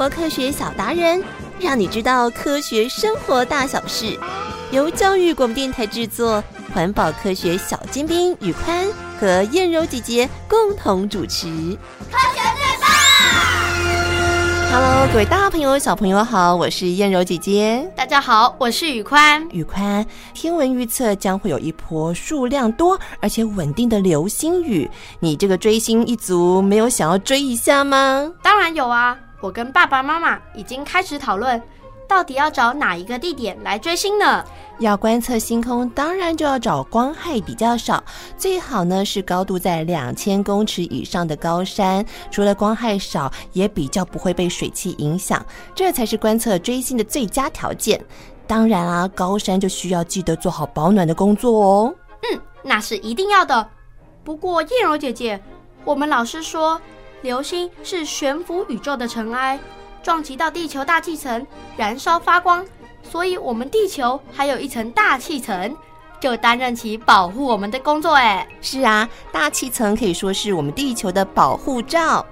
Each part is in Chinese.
活科学小达人，让你知道科学生活大小事。由教育广播电台制作，环保科学小尖兵宇宽和燕柔姐姐共同主持。科学最棒！Hello，各位大朋友、小朋友好，我是燕柔姐姐。大家好，我是宇宽。宇宽，天文预测将会有一波数量多而且稳定的流星雨。你这个追星一族，没有想要追一下吗？当然有啊，我跟爸爸妈妈已经开始讨论。到底要找哪一个地点来追星呢？要观测星空，当然就要找光害比较少，最好呢是高度在两千公尺以上的高山。除了光害少，也比较不会被水汽影响，这才是观测追星的最佳条件。当然啊，高山就需要记得做好保暖的工作哦。嗯，那是一定要的。不过燕柔姐姐，我们老师说，流星是悬浮宇宙的尘埃。撞击到地球大气层，燃烧发光，所以我们地球还有一层大气层，就担任起保护我们的工作。哎，是啊，大气层可以说是我们地球的保护罩。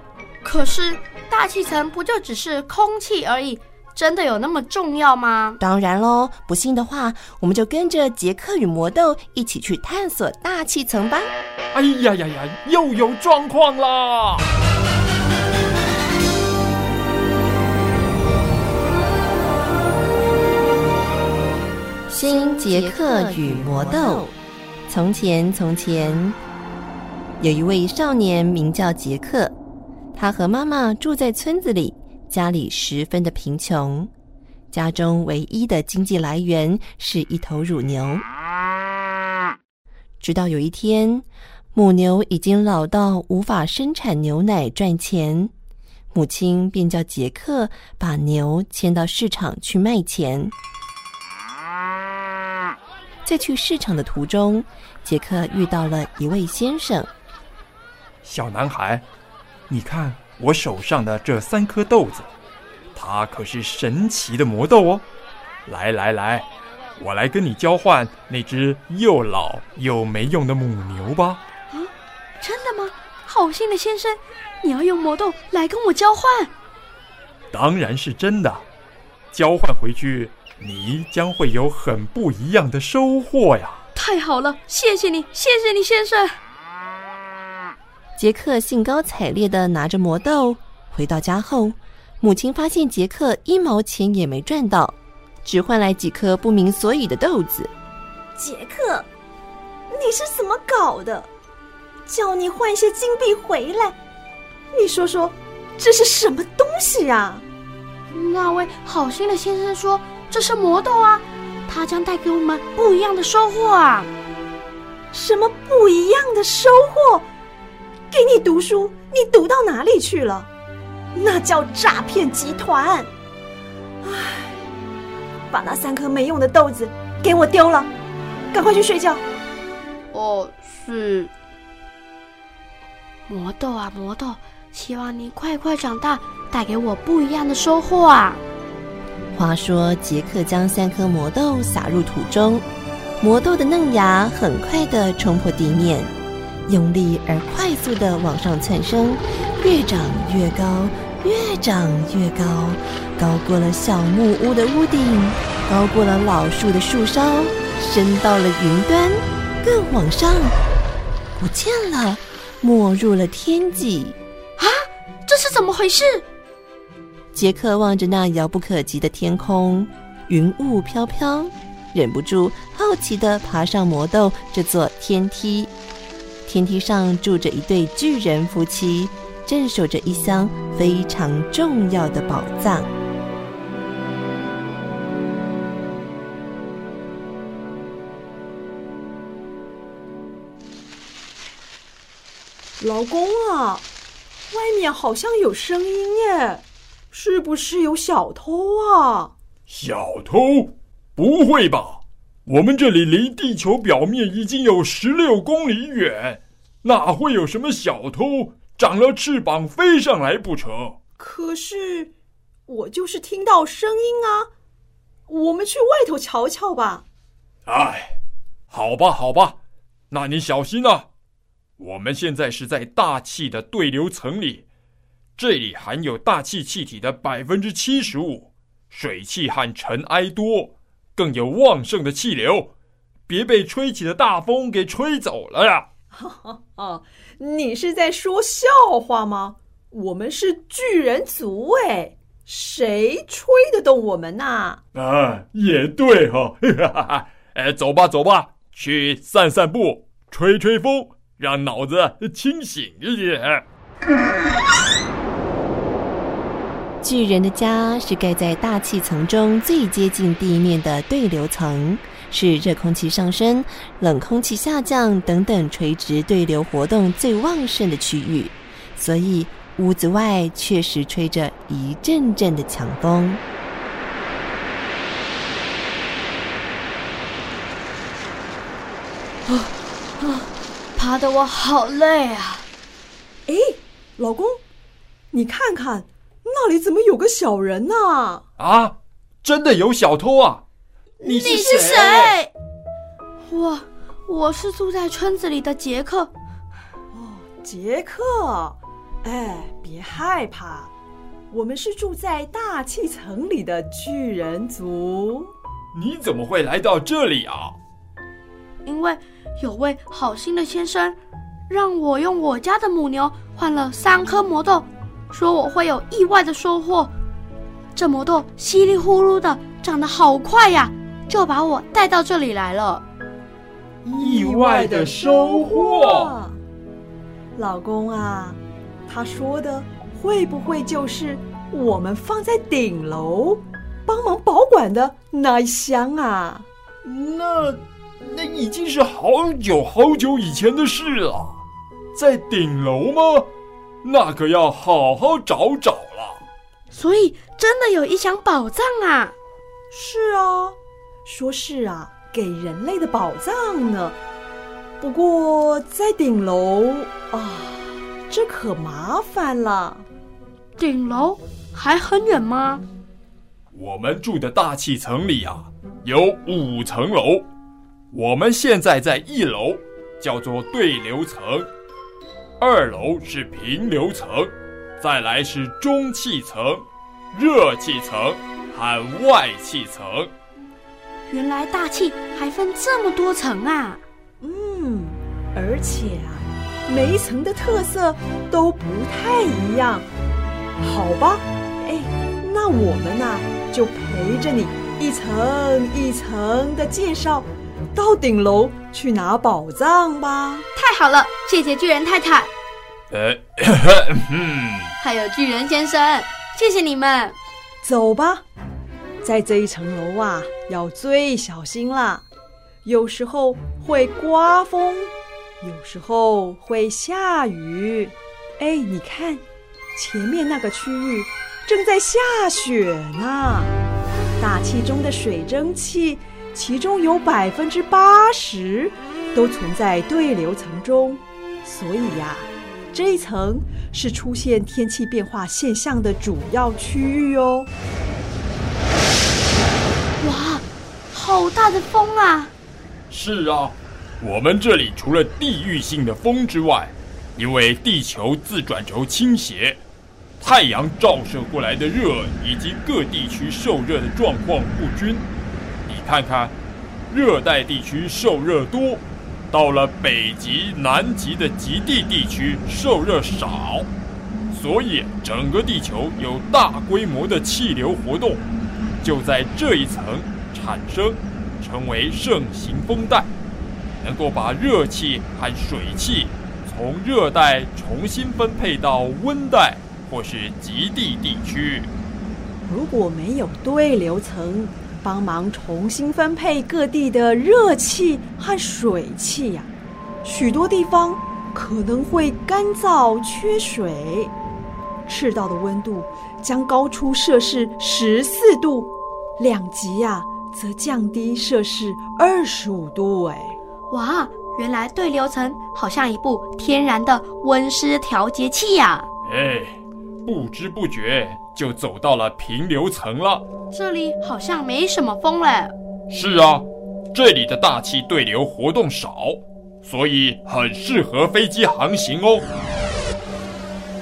可是大气层不就只是空气而已，真的有那么重要吗？当然喽，不信的话，我们就跟着杰克与魔豆一起去探索大气层吧。哎呀呀呀，又有状况啦！新杰克与魔豆。从前，从前，有一位少年名叫杰克，他和妈妈住在村子里，家里十分的贫穷，家中唯一的经济来源是一头乳牛。直到有一天，母牛已经老到无法生产牛奶赚钱，母亲便叫杰克把牛牵到市场去卖钱。在去市场的途中，杰克遇到了一位先生。小男孩，你看我手上的这三颗豆子，它可是神奇的魔豆哦。来来来，我来跟你交换那只又老又没用的母牛吧。啊，真的吗？好心的先生，你要用魔豆来跟我交换？当然是真的，交换回去。你将会有很不一样的收获呀！太好了，谢谢你，谢谢你，先生。杰克兴高采烈地拿着魔豆回到家后，母亲发现杰克一毛钱也没赚到，只换来几颗不明所以的豆子。杰克，你是怎么搞的？叫你换些金币回来，你说说，这是什么东西啊？那位好心的先生说。这是魔豆啊，它将带给我们不一样的收获啊！什么不一样的收获？给你读书，你读到哪里去了？那叫诈骗集团！唉，把那三颗没用的豆子给我丢了，赶快去睡觉。哦，是。魔豆啊，魔豆，希望你快快长大，带给我不一样的收获啊！话说，杰克将三颗魔豆撒入土中，魔豆的嫩芽很快的冲破地面，用力而快速地往上窜升，越长越高，越长越高，高过了小木屋的屋顶，高过了老树的树梢，升到了云端，更往上，不见了，没入了天际。啊，这是怎么回事？杰克望着那遥不可及的天空，云雾飘飘，忍不住好奇地爬上魔豆这座天梯。天梯上住着一对巨人夫妻，镇守着一箱非常重要的宝藏。老公啊，外面好像有声音耶。是不是有小偷啊？小偷？不会吧！我们这里离地球表面已经有十六公里远，哪会有什么小偷长了翅膀飞上来不成？可是我就是听到声音啊！我们去外头瞧瞧吧。哎，好吧，好吧，那你小心啊！我们现在是在大气的对流层里。这里含有大气气体的百分之七十五，水汽和尘埃多，更有旺盛的气流，别被吹起的大风给吹走了呀！哦，你是在说笑话吗？我们是巨人族哎，谁吹得动我们呐？啊，也对哈，哈哈哈！哎，走吧，走吧，去散散步，吹吹风，让脑子清醒一点。巨人的家是盖在大气层中最接近地面的对流层，是热空气上升、冷空气下降等等垂直对流活动最旺盛的区域，所以。屋子外确实吹着一阵阵的强风。啊啊！爬得我好累啊！哎，老公，你看看那里怎么有个小人呢？啊，真的有小偷啊！你是谁？你是谁？我我是住在村子里的杰克。哦，杰克。哎，别害怕，我们是住在大气层里的巨人族。你怎么会来到这里啊？因为有位好心的先生，让我用我家的母牛换了三颗魔豆，说我会有意外的收获。这魔豆稀里呼噜的长得好快呀，就把我带到这里来了。意外的收获，老公啊。他说的会不会就是我们放在顶楼帮忙保管的那一箱啊？那那已经是好久好久以前的事了。在顶楼吗？那可要好好找找了。所以真的有一箱宝藏啊？是啊，说是啊，给人类的宝藏呢。不过在顶楼啊。这可麻烦了，顶楼还很远吗？我们住的大气层里啊，有五层楼。我们现在在一楼，叫做对流层；二楼是平流层，再来是中气层、热气层和外气层。原来大气还分这么多层啊！嗯，而且啊。每一层的特色都不太一样，好吧？哎，那我们呢，就陪着你一层一层的介绍，到顶楼去拿宝藏吧。太好了，谢谢巨人太太。呃，还有巨人先生，谢谢你们。走吧，在这一层楼啊，要最小心了，有时候会刮风。有时候会下雨，哎，你看，前面那个区域正在下雪呢。大气中的水蒸气，其中有百分之八十都存在对流层中，所以呀，这一层是出现天气变化现象的主要区域哦。哇，好大的风啊！是啊。我们这里除了地域性的风之外，因为地球自转轴倾斜，太阳照射过来的热以及各地区受热的状况不均。看看，热带地区受热多，到了北极、南极的极地地区受热少，所以整个地球有大规模的气流活动，就在这一层产生，成为盛行风带。能够把热气和水汽从热带重新分配到温带或是极地地区。如果没有对流层帮忙重新分配各地的热气和水汽呀，许多地方可能会干燥缺水，赤道的温度将高出摄氏十四度，两极呀则降低摄氏二十五度。哎。哇，原来对流层好像一部天然的温湿调节器呀！哎，不知不觉就走到了平流层了。这里好像没什么风嘞。是啊，这里的大气对流活动少，所以很适合飞机航行哦。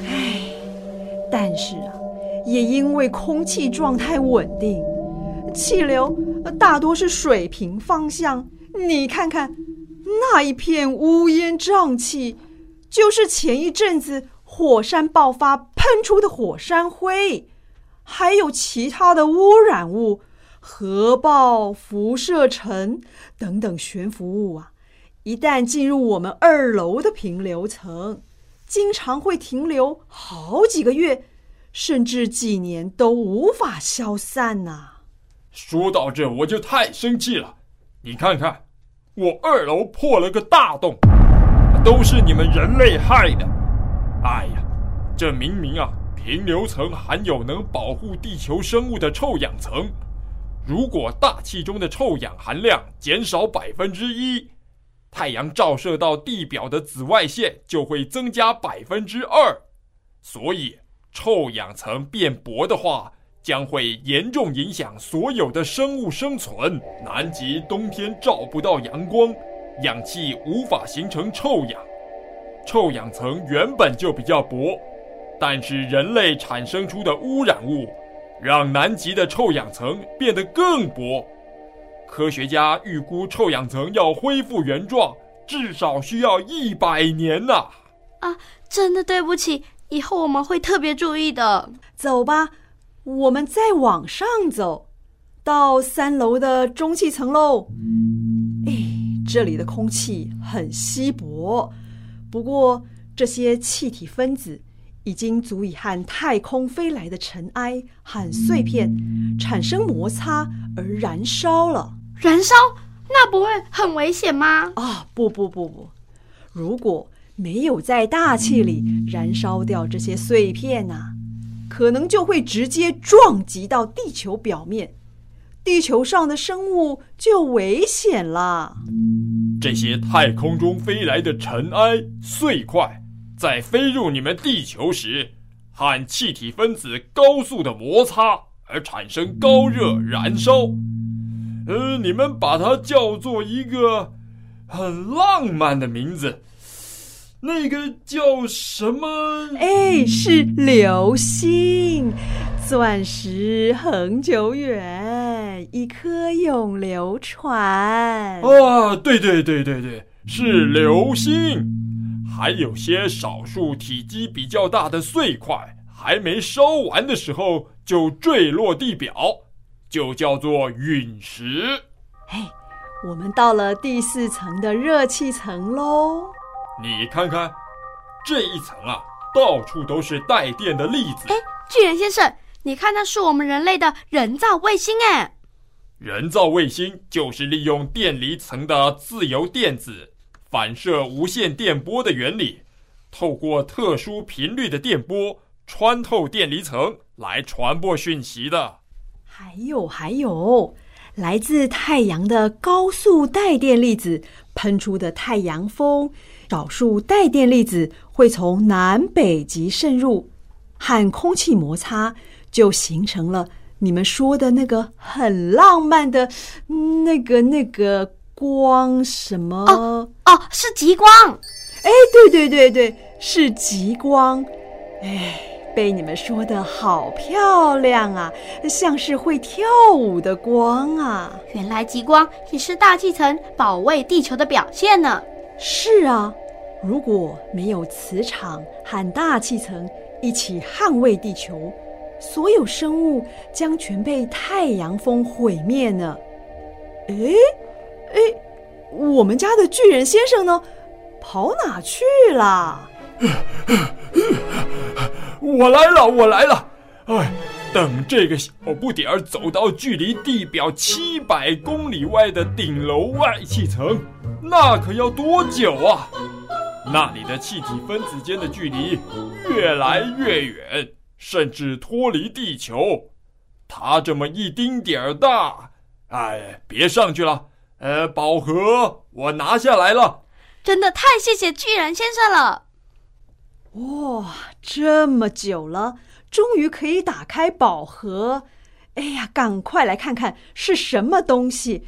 唉，但，是啊，也因为空气状态稳定，气流大多是水平方向。你看看那一片乌烟瘴气，就是前一阵子火山爆发喷出的火山灰，还有其他的污染物、核爆、辐射尘等等悬浮物啊。一旦进入我们二楼的平流层，经常会停留好几个月，甚至几年都无法消散呐。说到这，我就太生气了。你看看，我二楼破了个大洞，都是你们人类害的。哎呀，这明明啊，平流层含有能保护地球生物的臭氧层，如果大气中的臭氧含量减少百分之一。太阳照射到地表的紫外线就会增加百分之二，所以臭氧层变薄的话，将会严重影响所有的生物生存。南极冬天照不到阳光，氧气无法形成臭氧，臭氧层原本就比较薄，但是人类产生出的污染物，让南极的臭氧层变得更薄。科学家预估臭氧层要恢复原状，至少需要一百年呢。啊，真的对不起，以后我们会特别注意的。走吧，我们再往上走，到三楼的中气层喽。哎，这里的空气很稀薄，不过这些气体分子已经足以和太空飞来的尘埃和碎片产生摩擦而燃烧了。燃烧？那不会很危险吗？啊，不不不不，如果没有在大气里燃烧掉这些碎片啊，可能就会直接撞击到地球表面，地球上的生物就危险了。这些太空中飞来的尘埃碎块，在飞入你们地球时，和气体分子高速的摩擦而产生高热燃烧。呃，你们把它叫做一个很浪漫的名字，那个叫什么？哎，是流星，钻石恒久远，一颗永流传。啊，对对对对对，是流星。还有些少数体积比较大的碎块，还没烧完的时候就坠落地表。就叫做陨石。嘿，我们到了第四层的热气层喽。你看看，这一层啊，到处都是带电的粒子。哎，巨人先生，你看，那是我们人类的人造卫星哎。人造卫星就是利用电离层的自由电子反射无线电波的原理，透过特殊频率的电波穿透电离层来传播讯息的。还有还有，来自太阳的高速带电粒子喷出的太阳风，少数带电粒子会从南北极渗入，和空气摩擦，就形成了你们说的那个很浪漫的那个那个光什么？哦哦，是极光。哎，对对对对，是极光。哎。被你们说的好漂亮啊，像是会跳舞的光啊！原来极光也是大气层保卫地球的表现呢。是啊，如果没有磁场和大气层一起捍卫地球，所有生物将全被太阳风毁灭呢。哎哎，我们家的巨人先生呢？跑哪去了？我来了，我来了！哎，等这个小不点儿走到距离地表七百公里外的顶楼外气层，那可要多久啊？那里的气体分子间的距离越来越远，甚至脱离地球。它这么一丁点儿大，哎，别上去了。呃，宝盒我拿下来了。真的太谢谢巨人先生了。哇，这么久了，终于可以打开宝盒！哎呀，赶快来看看是什么东西。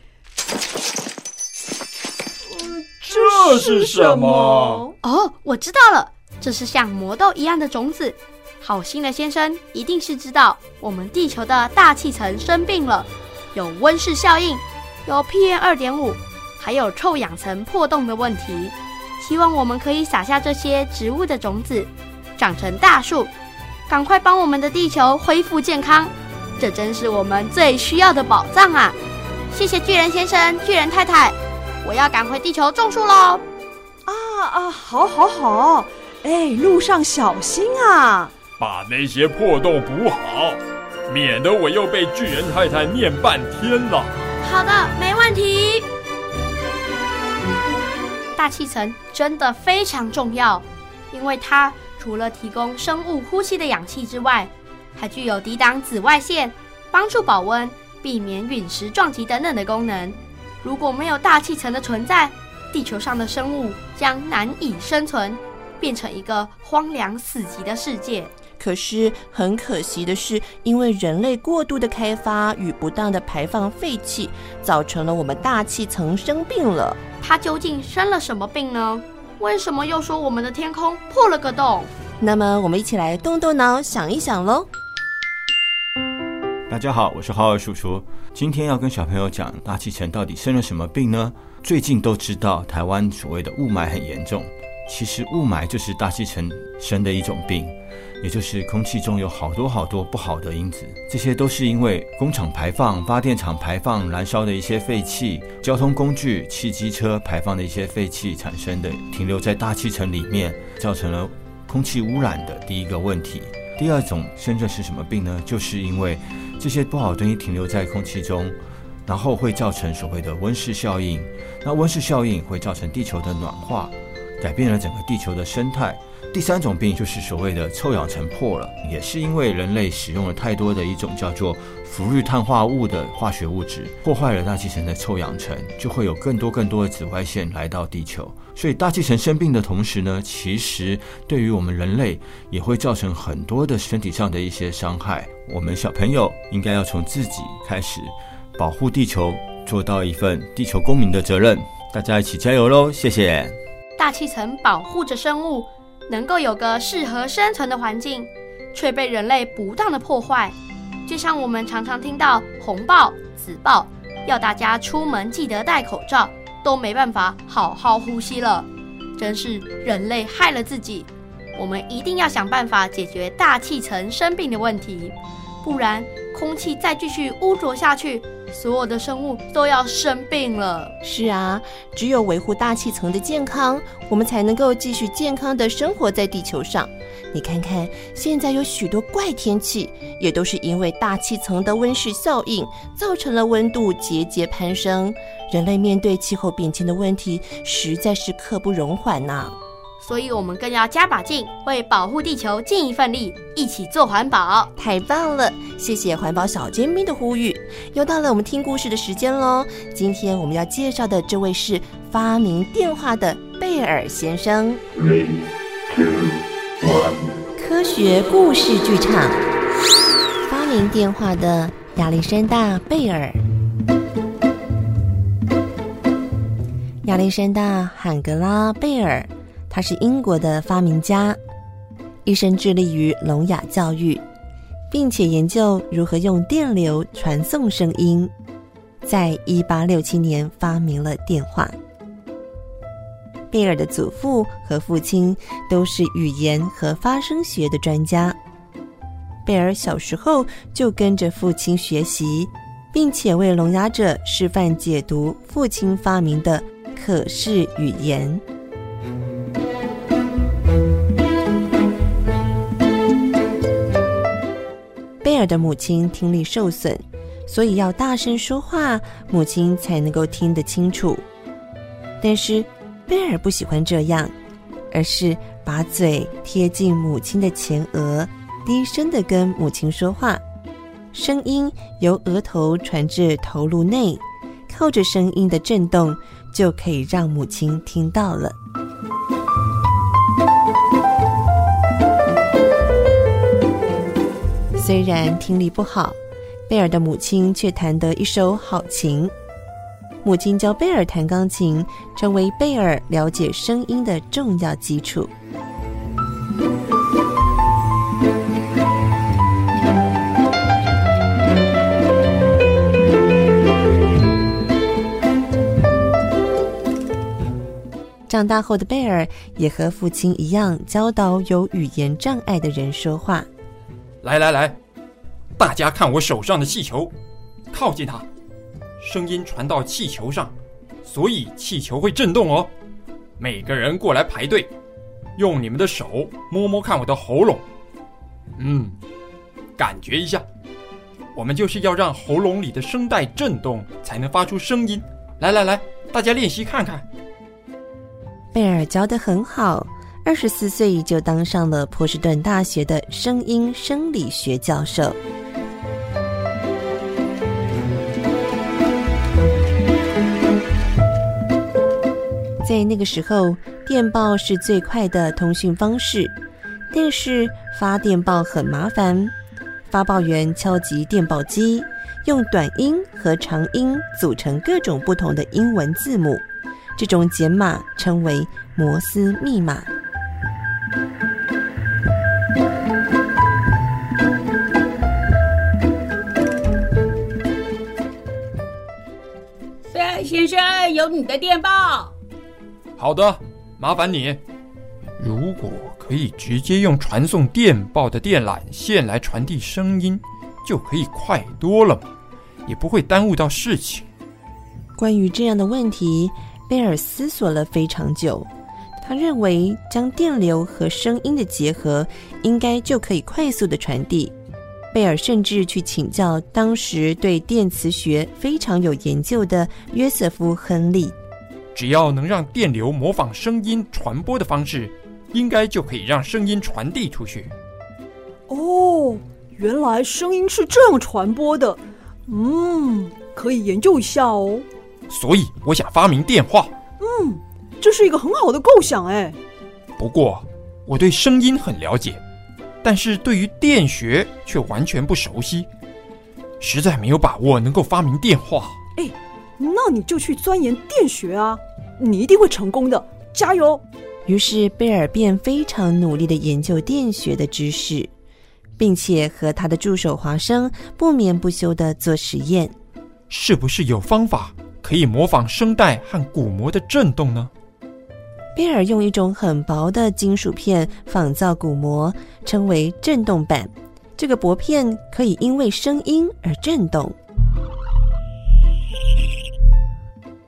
这是什么？哦，我知道了，这是像魔豆一样的种子，好心的先生一定是知道我们地球的大气层生病了，有温室效应，有 PM 二点五，还有臭氧层破洞的问题。希望我们可以撒下这些植物的种子，长成大树，赶快帮我们的地球恢复健康。这真是我们最需要的宝藏啊！谢谢巨人先生、巨人太太，我要赶回地球种树喽！啊啊，好，好，好！哎，路上小心啊！把那些破洞补好，免得我又被巨人太太念半天了。好的，没问题。大气层真的非常重要，因为它除了提供生物呼吸的氧气之外，还具有抵挡紫外线、帮助保温、避免陨石撞击等等的功能。如果没有大气层的存在，地球上的生物将难以生存，变成一个荒凉死寂的世界。可是很可惜的是，因为人类过度的开发与不当的排放废气，造成了我们大气层生病了。它究竟生了什么病呢？为什么又说我们的天空破了个洞？那么我们一起来动动脑，想一想喽。大家好，我是浩浩叔叔，今天要跟小朋友讲大气层到底生了什么病呢？最近都知道台湾所谓的雾霾很严重，其实雾霾就是大气层生的一种病。也就是空气中有好多好多不好的因子，这些都是因为工厂排放、发电厂排放、燃烧的一些废气、交通工具、汽机车排放的一些废气产生的，停留在大气层里面，造成了空气污染的第一个问题。第二种深圳是什么病呢？就是因为这些不好的东西停留在空气中，然后会造成所谓的温室效应。那温室效应会造成地球的暖化，改变了整个地球的生态。第三种病就是所谓的臭氧层破了，也是因为人类使用了太多的一种叫做氟氯碳化物的化学物质，破坏了大气层的臭氧层，就会有更多更多的紫外线来到地球。所以大气层生病的同时呢，其实对于我们人类也会造成很多的身体上的一些伤害。我们小朋友应该要从自己开始保护地球，做到一份地球公民的责任。大家一起加油喽！谢谢。大气层保护着生物。能够有个适合生存的环境，却被人类不当的破坏，就像我们常常听到红爆、紫爆，要大家出门记得戴口罩，都没办法好好呼吸了，真是人类害了自己。我们一定要想办法解决大气层生病的问题，不然空气再继续污浊下去，所有的生物都要生病了。是啊，只有维护大气层的健康，我们才能够继续健康的生活在地球上。你看看，现在有许多怪天气，也都是因为大气层的温室效应，造成了温度节节攀升。人类面对气候变迁的问题，实在是刻不容缓呐、所以，我们更要加把劲，为保护地球尽一份力，一起做环保。太棒了！谢谢环保小尖兵的呼吁。又到了我们听故事的时间喽。今天我们要介绍的这位是发明电话的贝尔先生。Three, two, one. 科学故事剧场，发明电话的亚历山大·贝尔。亚历山大·罕格拉·贝尔。他是英国的发明家，一生致力于聋哑教育，并且研究如何用电流传送声音。在一八六七年发明了电话。贝尔的祖父和父亲都是语言和发声学的专家。贝尔小时候就跟着父亲学习，并且为聋哑者示范解读父亲发明的可视语言。贝尔的母亲听力受损，所以要大声说话，母亲才能够听得清楚。但是贝尔不喜欢这样，而是把嘴贴近母亲的前额，低声的跟母亲说话。声音由额头传至头颅内，靠着声音的震动，就可以让母亲听到了。虽然听力不好，贝尔的母亲却弹得一手好琴，母亲教贝尔弹钢琴，成为贝尔了解声音的重要基础。长大后的贝尔也和父亲一样教导有语言障碍的人说话。来来来，大家看我手上的气球，靠近它，声音传到气球上，所以气球会震动哦。每个人过来排队，用你们的手摸摸看我的喉咙，嗯，感觉一下。我们就是要让喉咙里的声带震动，才能发出声音。来来来，大家练习看看。贝尔教得很好，二十四岁就当上了波士顿大学的声音生理学教授。在那个时候，电报是最快的通讯方式，但是发电报很麻烦。发报员敲击电报机，用短音和长音组成各种不同的英文字母，这种简码称为摩斯密码。有你的电报。好的，麻烦你。如果可以直接用传送电报的电缆线来传递声音，就可以快多了嘛，也不会耽误到事情。关于这样的问题，贝尔思索了非常久。他认为将电流和声音的结合，应该就可以快速的传递。贝尔甚至去请教当时对电磁学非常有研究的约瑟夫·亨利。只要能让电流模仿声音传播的方式。应该就可以让声音传递出去。哦，原来声音是这样传播的。嗯，可以研究一下哦。所以我想发明电话。嗯，这是一个很好的构想哎。不过我对声音很了解，但是对于电学却完全不熟悉，实在没有把握能够发明电话。哎，那你就去钻研电学啊，你一定会成功的，加油！于是贝尔便非常努力的研究电学的知识，并且和他的助手华生不眠不休的做实验。是不是有方法可以模仿声带和鼓膜的震动呢？贝尔用一种很薄的金属片仿造鼓膜，称为震动板。这个薄片可以因为声音而震动。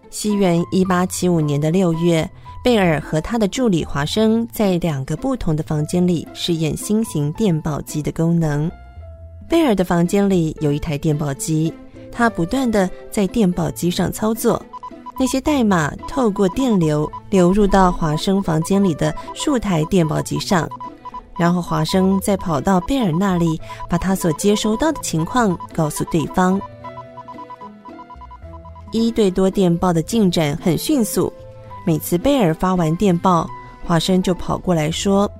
西元一八七五年的六月。贝尔和他的助理华生在两个不同的房间里试验新型电报机的功能。贝尔的房间里有一台电报机，他不断的在电报机上操作，那些代码透过电流流入到华生房间里的数台电报机上，然后华生再跑到贝尔那里，把他所接收到的情况告诉对方。一对多电报的进展很迅速。每次贝尔发完电报，华生就跑过来说，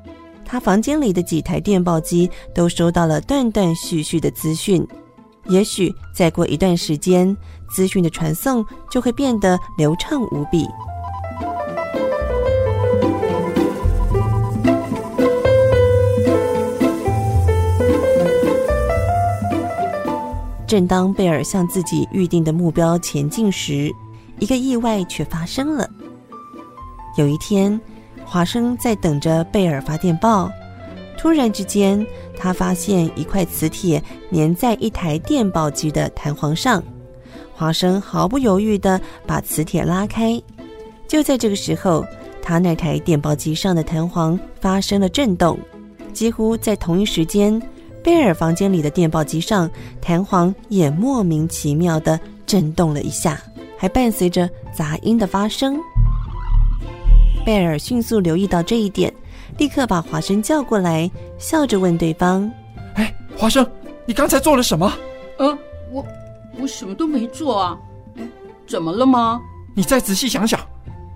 他房间里的几台电报机都收到了断断续续的资讯。也许再过一段时间，资讯的传送就会变得流畅无比。正当贝尔向自己预定的目标前进时，一个意外却发生了。有一天，华生在等着贝尔发电报，突然之间，他发现一块磁铁粘在一台电报机的弹簧上。华生毫不犹豫地把磁铁拉开。就在这个时候，他那台电报机上的弹簧发生了震动。几乎在同一时间，贝尔房间里的电报机上弹簧也莫名其妙地震动了一下，还伴随着杂音的发生。贝尔迅速留意到这一点，立刻把华生叫过来，笑着问对方：“哎，华生，你刚才做了什么？”“嗯，我我什么都没做啊。”“哎，怎么了吗？”“你再仔细想想，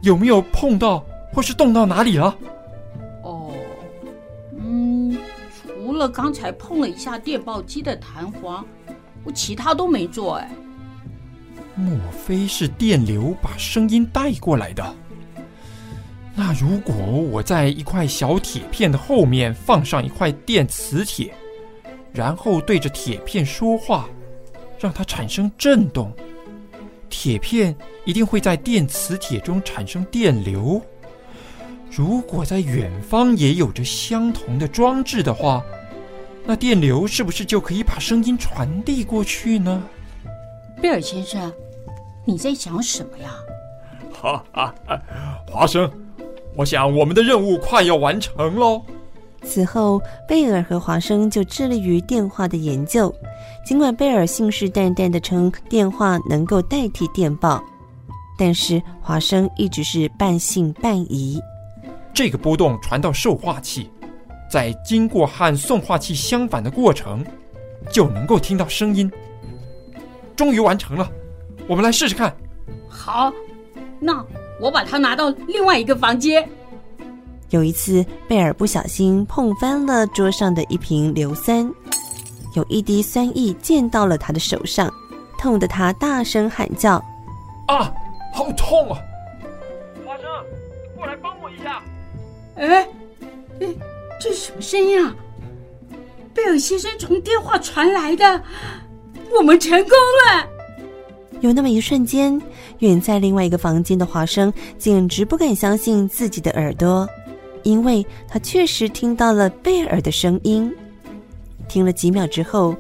有没有碰到或是动到哪里了？”“哦，嗯，除了刚才碰了一下电报机的弹簧，我其他都没做。”“哎，莫非是电流把声音带过来的？”那如果我在一块小铁片的后面放上一块电磁铁，然后对着铁片说话，让它产生震动，铁片一定会在电磁铁中产生电流，如果在远方也有着相同的装置的话，那电流是不是就可以把声音传递过去呢？贝尔先生，你在想什么呀？哈哈，华生，我想我们的任务快要完成喽。此后，贝尔和华生就致力于电话的研究。尽管贝尔信誓旦旦地称电话能够代替电报，但是华生一直是半信半疑。这个波动传到受话器，在经过和送话器相反的过程，就能够听到声音。终于完成了，我们来试试看。好，那我把它拿到另外一个房间。有一次，贝尔不小心碰翻了桌上的一瓶硫酸，有一滴酸液溅到了他的手上，痛得他大声喊叫：“啊，好痛啊！”华生，过来帮我一下。哎，哎，这是什么声音啊？贝尔先生从电话传来的，我们成功了。有那么一瞬间，远在另外一个房间的华生简直不敢相信自己的耳朵。因为他确实听到了贝尔的声音，听了几秒之后，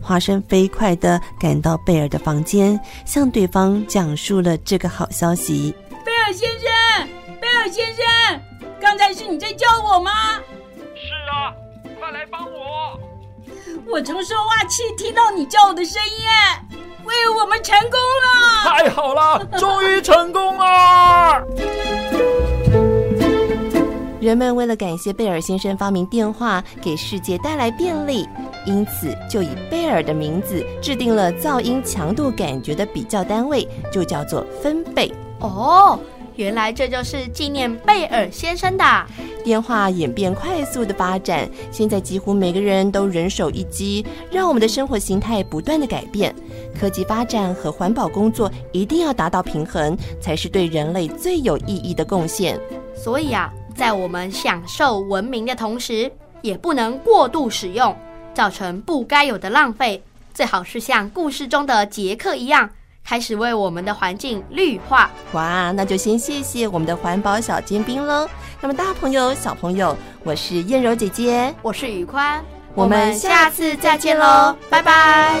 华生飞快地赶到贝尔的房间，向对方讲述了这个好消息。贝尔先生，贝尔先生，刚才是你在叫我吗？是啊，快来帮我！我从说话器听到你叫我的声音，喂，我们成功了！太好了，终于成功了！人们为了感谢贝尔先生发明电话，给世界带来便利，因此就以贝尔的名字制定了噪音强度感觉的比较单位，就叫做分贝。哦，原来这就是纪念贝尔先生的。电话演变快速的发展，现在几乎每个人都人手一机，让我们的生活形态不断的改变。科技发展和环保工作一定要达到平衡，才是对人类最有意义的贡献。所以啊。在我们享受文明的同时，也不能过度使用，造成不该有的浪费。最好是像故事中的杰克一样，开始为我们的环境绿化。哇，那就先谢谢我们的环保小尖兵喽。那么大朋友、小朋友，我是燕柔姐姐，我是宇宽，我们下次再见喽，拜拜。